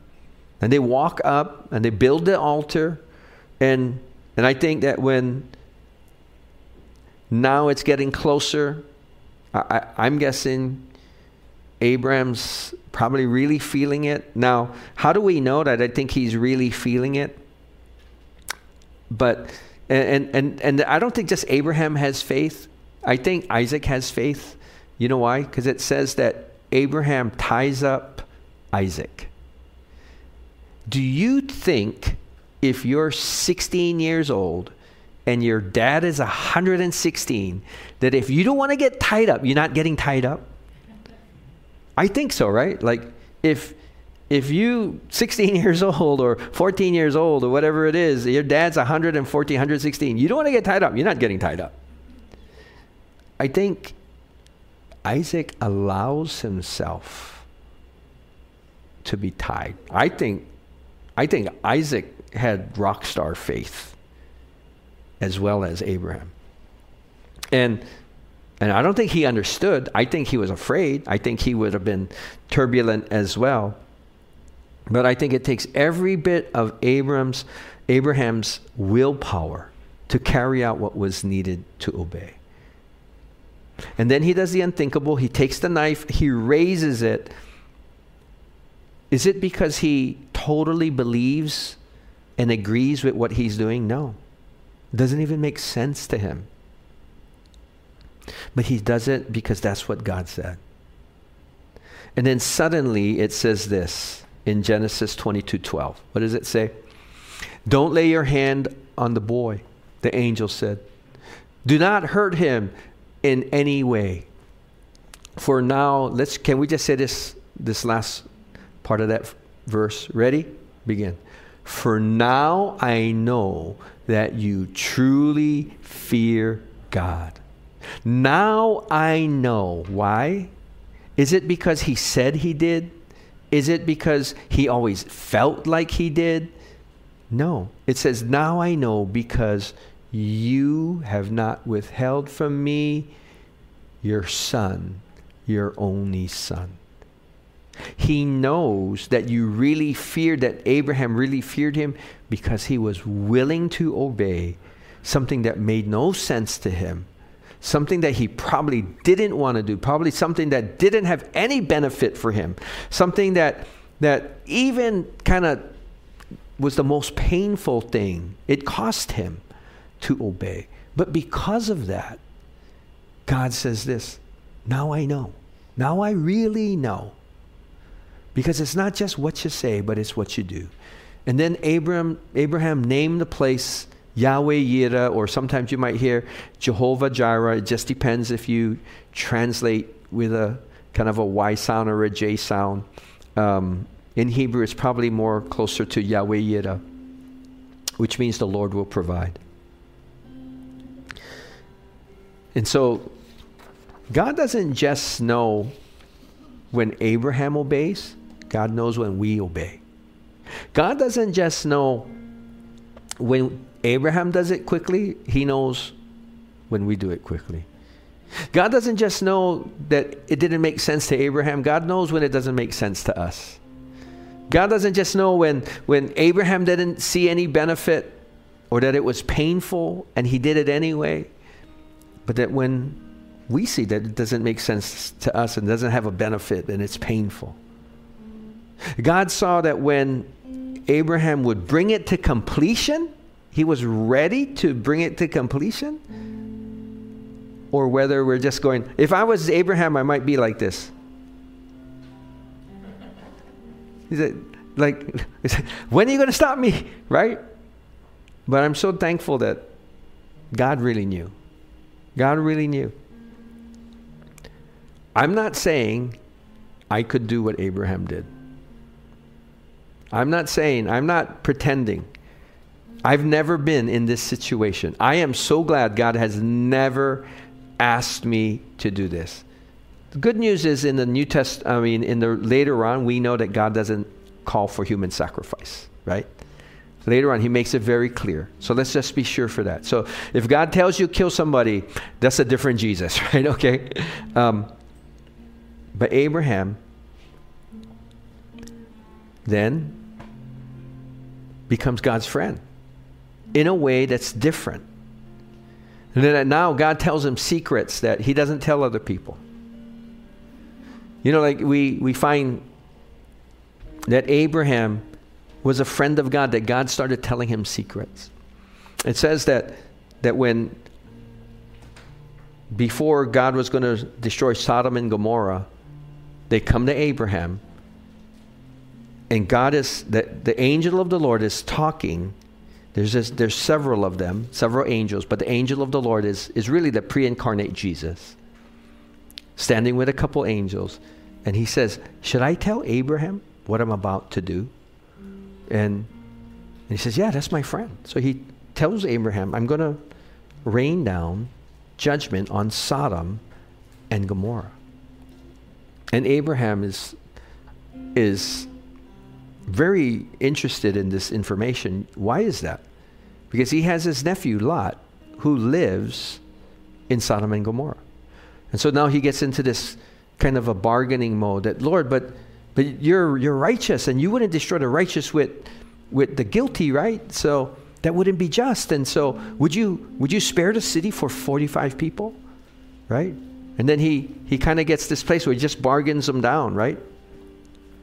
and they walk up and they build the altar, and and I think that when now it's getting closer, I, I, am guessing Abraham's probably really feeling it. Now, how do we know that? I think he's really feeling it, but and and and I don't think just Abraham has faith. I think Isaac has faith. You know why? Because it says that Abraham ties up Isaac. Do you think if you're 16 years old and your dad is 116, that if you don't want to get tied up, you're not getting tied up? I think so, right? Like if if you 16 years old or 14 years old or whatever it is, your dad's 114, 116, you don't want to get tied up, you're not getting tied up. I think Isaac allows himself to be tied. I think, I think Isaac had rock star faith as well as Abraham. And and I don't think he understood. I think he was afraid. I think he would have been turbulent as well. But I think it takes every bit of Abraham's Abraham's willpower to carry out what was needed to obey. And then he does the unthinkable. He takes the knife, he raises it. Is it because he totally believes and agrees with what he's doing? No. Doesn't even make sense to him. But he does it because that's what God said. And then suddenly it says this in Genesis 22:12. What does it say? Don't lay your hand on the boy, the angel said. Do not hurt him in any way. For now, let's can we just say this this last part of that verse? Ready? Begin. For now I know that you truly fear God. Now I know. Why? Is it because he said he did? Is it because he always felt like he did? No. It says, Now I know because you have not withheld from me your son, your only son. He knows that you really feared, that Abraham really feared him because he was willing to obey something that made no sense to him, something that he probably didn't want to do, probably something that didn't have any benefit for him, something that, that even kind of was the most painful thing. It cost him to obey. But because of that, God says this now I know. Now I really know because it's not just what you say, but it's what you do. And then Abraham, Abraham named the place Yahweh Yireh, or sometimes you might hear Jehovah Jireh. It just depends if you translate with a kind of a Y sound or a J sound. Um, in Hebrew, it's probably more closer to Yahweh Yireh, which means the Lord will provide. And so, God doesn't just know when Abraham obeys, God knows when we obey. God doesn't just know when Abraham does it quickly, he knows when we do it quickly. God doesn't just know that it didn't make sense to Abraham, God knows when it doesn't make sense to us. God doesn't just know when, when Abraham didn't see any benefit or that it was painful and he did it anyway, but that when we see that it doesn't make sense to us and doesn't have a benefit and it's painful. God saw that when Abraham would bring it to completion, he was ready to bring it to completion. Or whether we're just going, if I was Abraham, I might be like this. He said, like, when are you going to stop me? Right? But I'm so thankful that God really knew. God really knew. I'm not saying I could do what Abraham did. I'm not saying, I'm not pretending. I've never been in this situation. I am so glad God has never asked me to do this. The good news is in the New Test, I mean, in the later on, we know that God doesn't call for human sacrifice, right? Later on, he makes it very clear. So let's just be sure for that. So if God tells you kill somebody, that's a different Jesus, right? Okay. Um, but Abraham then becomes God's friend in a way that's different. And then now God tells him secrets that he doesn't tell other people. You know, like we, we find that Abraham was a friend of God, that God started telling him secrets. It says that, that when, before God was going to destroy Sodom and Gomorrah, they come to Abraham, and God is, the, the angel of the Lord is talking. There's, this, there's several of them, several angels, but the angel of the Lord is, is really the pre incarnate Jesus, standing with a couple angels. And he says, Should I tell Abraham what I'm about to do? And, and he says, Yeah, that's my friend. So he tells Abraham, I'm going to rain down judgment on Sodom and Gomorrah. And Abraham is, is very interested in this information. Why is that? Because he has his nephew Lot who lives in Sodom and Gomorrah. And so now he gets into this kind of a bargaining mode that, Lord, but but you're you're righteous and you wouldn't destroy the righteous with with the guilty, right? So that wouldn't be just. And so would you would you spare the city for 45 people? Right? And then he he kind of gets this place where he just bargains them down, right?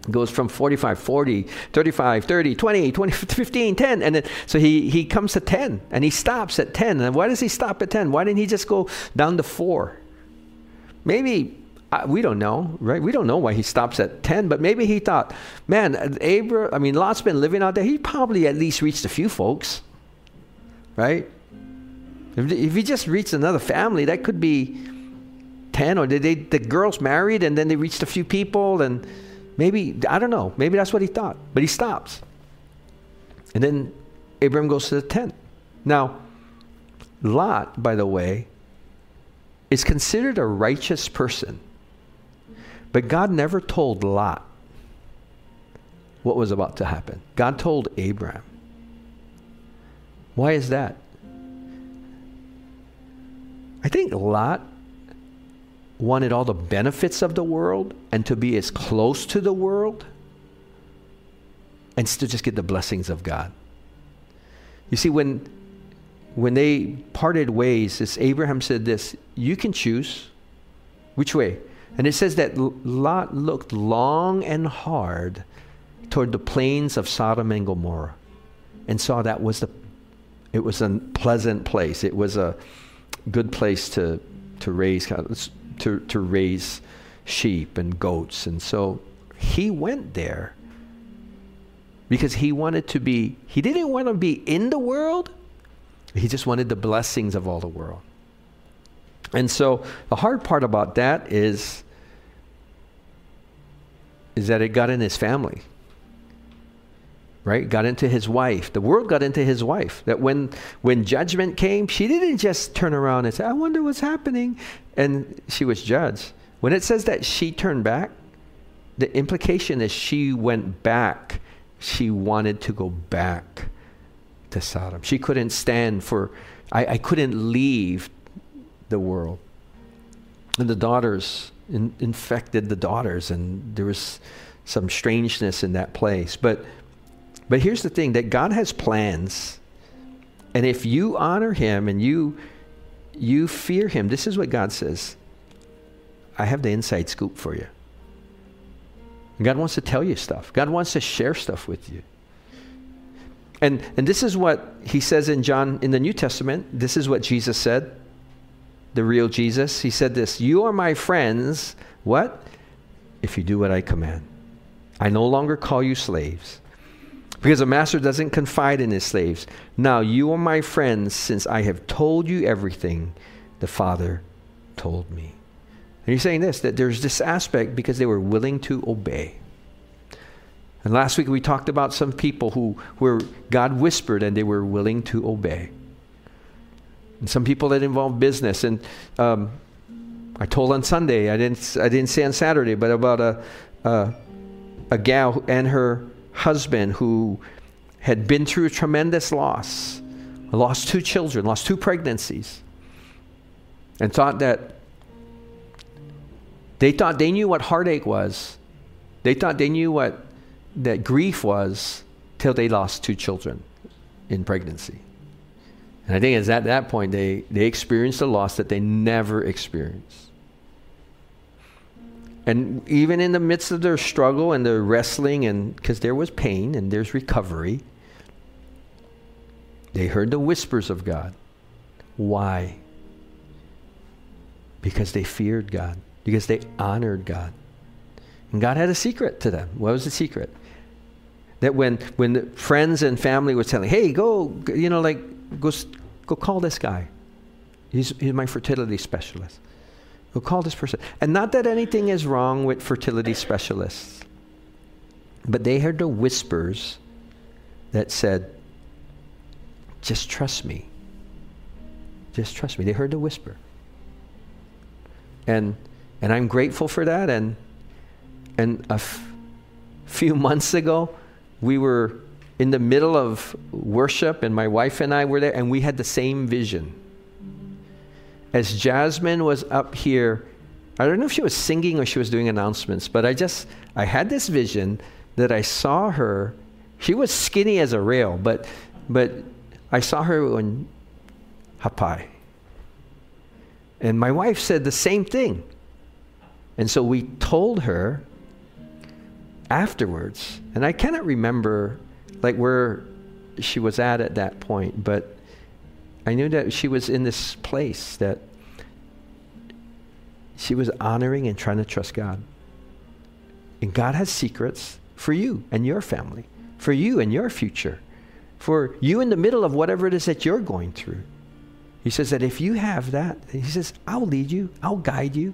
Goes from 45 40 35 30 20 20 15 10 and then so he he comes to 10 and he stops at 10 and why does he stop at 10 why didn't he just go down to 4 maybe uh, we don't know, right? We don't know why he stops at 10, but maybe he thought, man, Abra, I mean, Lot's been living out there. He probably at least reached a few folks, right? If, if he just reached another family, that could be 10, or did they, the girls married and then they reached a few people, and maybe, I don't know, maybe that's what he thought, but he stops. And then Abram goes to the tent. Now, Lot, by the way, is considered a righteous person but God never told Lot what was about to happen. God told Abraham. Why is that? I think Lot wanted all the benefits of the world and to be as close to the world and still just get the blessings of God. You see, when when they parted ways, this Abraham said this, you can choose which way. And it says that Lot looked long and hard toward the plains of Sodom and Gomorrah and saw that was the it was a pleasant place. It was a good place to to raise to to raise sheep and goats. And so he went there because he wanted to be he didn't want to be in the world. He just wanted the blessings of all the world. And so the hard part about that is is that it got in his family. Right? Got into his wife. The world got into his wife. That when when judgment came, she didn't just turn around and say, I wonder what's happening. And she was judged. When it says that she turned back, the implication is she went back. She wanted to go back to Sodom. She couldn't stand for, I, I couldn't leave the world. And the daughters in, infected the daughters, and there was some strangeness in that place. But, but here's the thing that God has plans, and if you honor Him and you, you fear Him, this is what God says I have the inside scoop for you. God wants to tell you stuff, God wants to share stuff with you. And, and this is what he says in John in the New Testament. This is what Jesus said the real Jesus, he said this You are my friends. What? If you do what I command. I no longer call you slaves. Because a master doesn't confide in his slaves. Now you are my friends since I have told you everything the Father told me. And he's saying this that there's this aspect because they were willing to obey. And last week we talked about some people who where God whispered and they were willing to obey and some people that involve business. And um, I told on Sunday, I didn't, I didn't say on Saturday, but about a, a, a gal and her husband who had been through a tremendous loss, lost two children, lost two pregnancies, and thought that they thought they knew what heartache was. They thought they knew what that grief was till they lost two children in pregnancy. And I think it's at that point they, they experienced a loss that they never experienced. And even in the midst of their struggle and their wrestling, and because there was pain and there's recovery, they heard the whispers of God. Why? Because they feared God, because they honored God. And God had a secret to them. What was the secret? That when when friends and family were telling, "Hey, go, you know, like go go call this guy. He's he's my fertility specialist. Go call this person." And not that anything is wrong with fertility specialists, but they heard the whispers that said, "Just trust me. Just trust me." They heard the whisper. And and I'm grateful for that and and a f- few months ago we were in the middle of worship, and my wife and I were there, and we had the same vision. As Jasmine was up here, I don't know if she was singing or she was doing announcements, but I just, I had this vision that I saw her. She was skinny as a rail, but, but I saw her in Hapai. And my wife said the same thing. And so we told her afterwards, and I cannot remember like where she was at at that point, but I knew that she was in this place that she was honoring and trying to trust God. And God has secrets for you and your family, for you and your future, for you in the middle of whatever it is that you're going through. He says that if you have that, he says, I'll lead you, I'll guide you,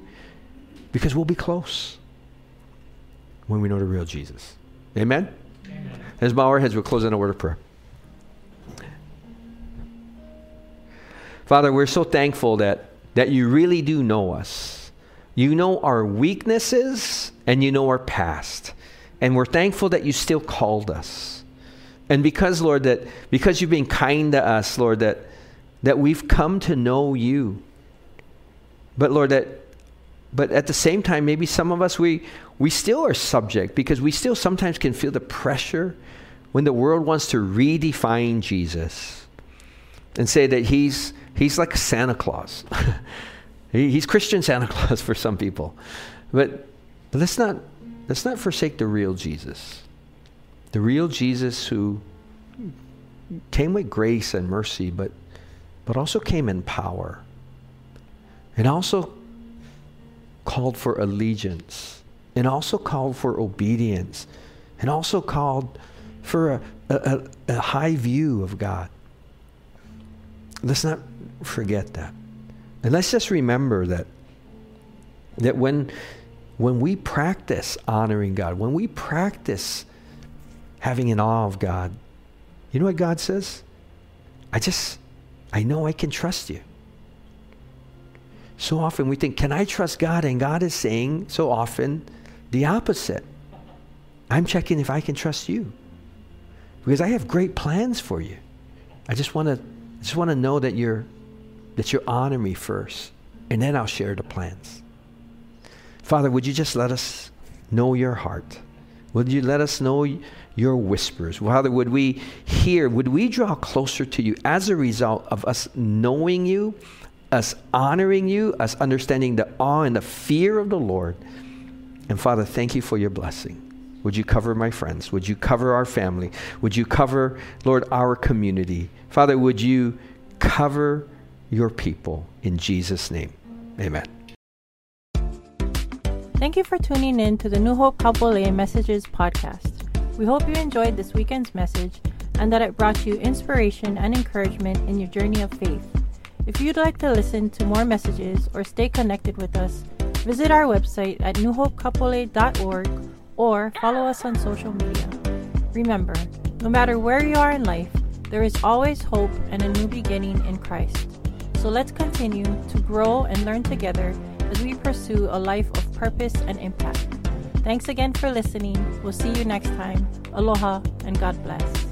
because we'll be close when we know the real Jesus. Amen? Amen. As bow our heads, we'll close in a word of prayer. Father, we're so thankful that, that you really do know us. You know our weaknesses and you know our past. And we're thankful that you still called us. And because, Lord, that because you've been kind to us, Lord, that, that we've come to know you. But Lord, that but at the same time, maybe some of us we we still are subject because we still sometimes can feel the pressure when the world wants to redefine Jesus and say that he's, he's like Santa Claus. he, he's Christian Santa Claus for some people. But, but let's, not, let's not forsake the real Jesus. The real Jesus who came with grace and mercy, but, but also came in power. And also called for allegiance and also called for obedience and also called for a, a, a, high view of God. Let's not forget that. And let's just remember that, that when, when we practice honoring God, when we practice having an awe of God, you know what God says? I just, I know I can trust you. So often we think, can I trust God? And God is saying so often, the opposite. I'm checking if I can trust you. Because I have great plans for you. I just want to just want to know that you're that you honor me first, and then I'll share the plans. Father, would you just let us know your heart? Would you let us know your whispers? Father, would we hear, would we draw closer to you as a result of us knowing you, us honoring you, us understanding the awe and the fear of the Lord? And Father, thank you for your blessing. Would you cover my friends? Would you cover our family? Would you cover, Lord, our community? Father, would you cover your people in Jesus' name? Amen. Thank you for tuning in to the New Hope Kapolei Messages podcast. We hope you enjoyed this weekend's message and that it brought you inspiration and encouragement in your journey of faith. If you'd like to listen to more messages or stay connected with us, Visit our website at newhopekapolei.org or follow us on social media. Remember, no matter where you are in life, there is always hope and a new beginning in Christ. So let's continue to grow and learn together as we pursue a life of purpose and impact. Thanks again for listening. We'll see you next time. Aloha and God bless.